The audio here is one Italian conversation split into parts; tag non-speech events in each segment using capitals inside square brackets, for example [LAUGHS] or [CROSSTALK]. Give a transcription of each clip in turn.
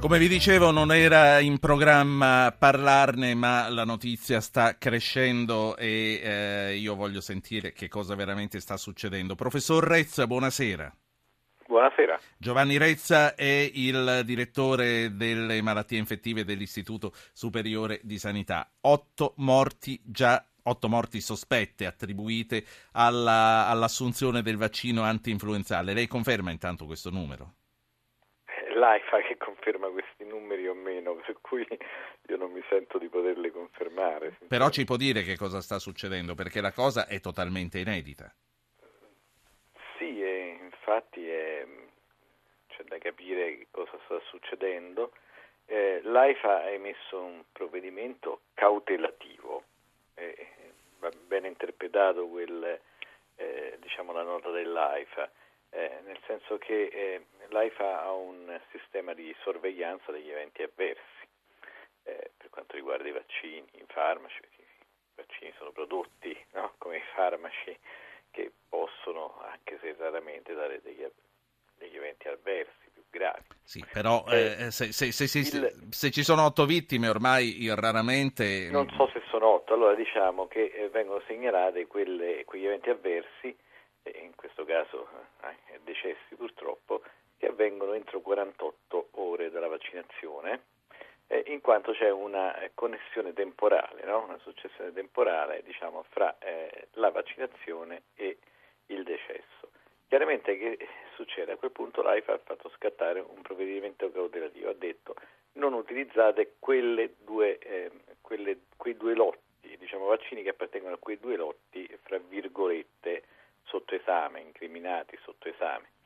Come vi dicevo non era in programma parlarne ma la notizia sta crescendo e eh, io voglio sentire che cosa veramente sta succedendo. Professor Rezza, buonasera. Buonasera. Giovanni Rezza è il direttore delle malattie infettive dell'Istituto Superiore di Sanità. Otto morti già otto morti sospette attribuite alla, all'assunzione del vaccino anti-influenzale. Lei conferma intanto questo numero? l'AIFA che conferma questi numeri o meno, per cui io non mi sento di poterle confermare. Però ci può dire che cosa sta succedendo, perché la cosa è totalmente inedita. Sì, e infatti è, c'è da capire cosa sta succedendo. Eh, L'AIFA ha emesso un provvedimento cautelativo, eh, va bene interpretato quel, eh, diciamo, la nota dell'AIFA eh, nel senso che eh, l'AIFA ha un sistema di sorveglianza degli eventi avversi eh, per quanto riguarda i vaccini, i farmaci, perché i vaccini sono prodotti no? come i farmaci che possono, anche se raramente, dare degli, degli eventi avversi più gravi. Sì, però eh, eh, se, se, se, il, se, ci sono otto vittime ormai raramente... Non so se sono otto, allora diciamo che eh, vengono segnalate quelle, quegli eventi avversi in questo caso eh, decessi purtroppo, che avvengono entro 48 ore dalla vaccinazione, eh, in quanto c'è una connessione temporale, no? una successione temporale diciamo, fra eh, la vaccinazione e il decesso. Chiaramente che succede? A quel punto l'AIFA ha fatto scattare un provvedimento cautelativo, ha detto non utilizzate due, eh, quelle, quei due lotti, diciamo vaccini che appartengono a quei due lotti, fra virgolette, sotto esame, incriminati sotto esame.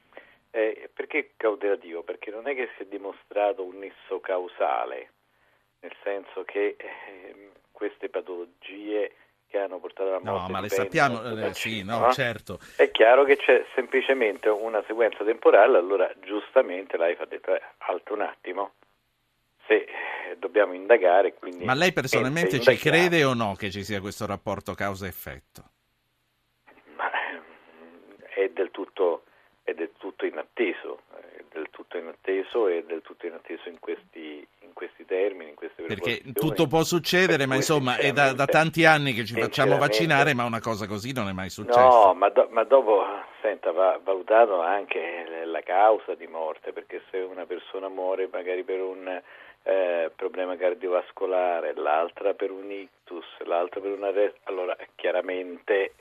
Eh, perché cautelativo? Perché non è che si è dimostrato un nesso causale, nel senso che eh, queste patologie che hanno portato alla morte. No, ma le sappiamo, eh, sì, no, no, certo. È chiaro che c'è semplicemente una sequenza temporale, allora giustamente l'AIFA ha detto, eh, alto un attimo, se eh, dobbiamo indagare. Quindi ma lei personalmente ci crede o no che ci sia questo rapporto causa-effetto? è del tutto, è del tutto inatteso, è del tutto inatteso e del tutto inatteso in questi, in questi termini, in queste Perché tutto può succedere, ma insomma è da, da, tanti anni che ci facciamo vaccinare, ma una cosa così non è mai successa. No, ma, do, ma dopo senta, va valutato anche la causa di morte, perché se una persona muore magari per un eh, problema cardiovascolare, l'altra per un ictus, l'altra per un arresto, allora chiaramente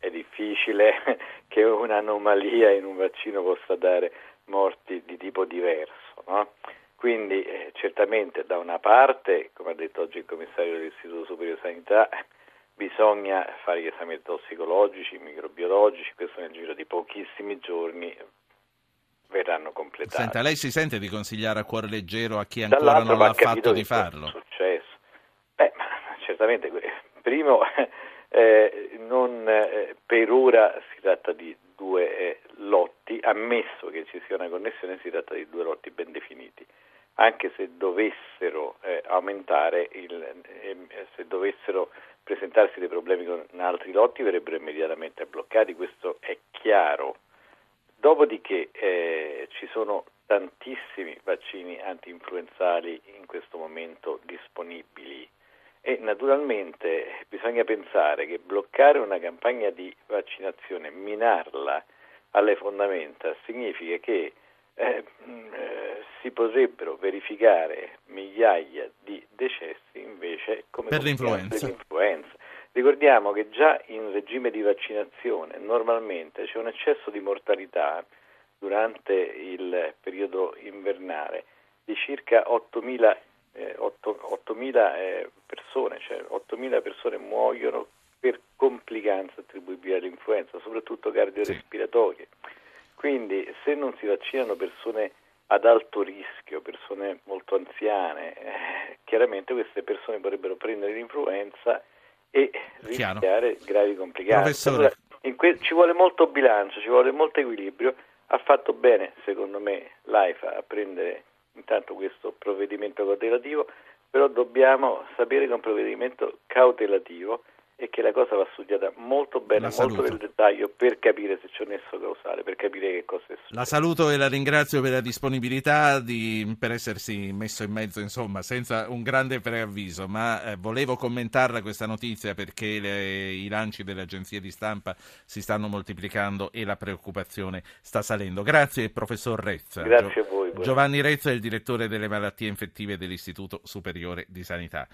è difficile [LAUGHS] che un'anomalia in un vaccino possa dare morti di tipo diverso. No? Quindi eh, certamente da una parte, come ha detto oggi il commissario dell'Istituto Superiore di Sanità, bisogna fare gli esami tossicologici, microbiologici, questo nel giro di pochissimi giorni verranno completati. Senta, lei si sente di consigliare a cuore leggero a chi ancora non l'ha fatto di farlo? È successo. Beh, certamente, primo [LAUGHS] eh, non, eh, per ora si tratta di due eh, lotti, ammesso che ci sia una connessione si tratta di due lotti ben definiti, anche se dovessero eh, aumentare, il, ehm, se dovessero presentarsi dei problemi con altri lotti verrebbero immediatamente bloccati, questo è chiaro. Dopodiché eh, ci sono tantissimi vaccini anti-influenzali in questo momento disponibili e naturalmente bisogna pensare che bloccare una campagna di vaccinazione, minarla alle fondamenta, significa che eh, eh, si potrebbero verificare migliaia di decessi invece come per l'influenza. l'influenza. Ricordiamo che già in regime di vaccinazione normalmente c'è un eccesso di mortalità durante il periodo invernale di circa 8.000 eh, 8.000 eh, persone, cioè 8.000 persone muoiono per complicanze attribuibili all'influenza, soprattutto cardiorespiratorie. Quindi se non si vaccinano persone ad alto rischio, persone molto anziane, eh, chiaramente queste persone potrebbero prendere l'influenza e rischiare gravi complicanze. Allora, que- ci vuole molto bilancio, ci vuole molto equilibrio. Ha fatto bene, secondo me, l'AIFA a prendere intanto questo provvedimento cautelativo, però dobbiamo sapere che è un provvedimento cautelativo e che la cosa va studiata molto bene, La molto saluto. nel dettaglio per capire se c'è un nesso causale, per capire che cosa è successo. La saluto e la ringrazio per la disponibilità di- per essersi messo in mezzo, insomma, senza un grande preavviso, ma eh, volevo commentarla questa notizia perché le- i lanci delle agenzie di stampa si stanno moltiplicando e la preoccupazione sta salendo. Grazie, professor Rezza. Grazie Giovanni Rezza è il direttore delle malattie infettive dell'Istituto Superiore di Sanità.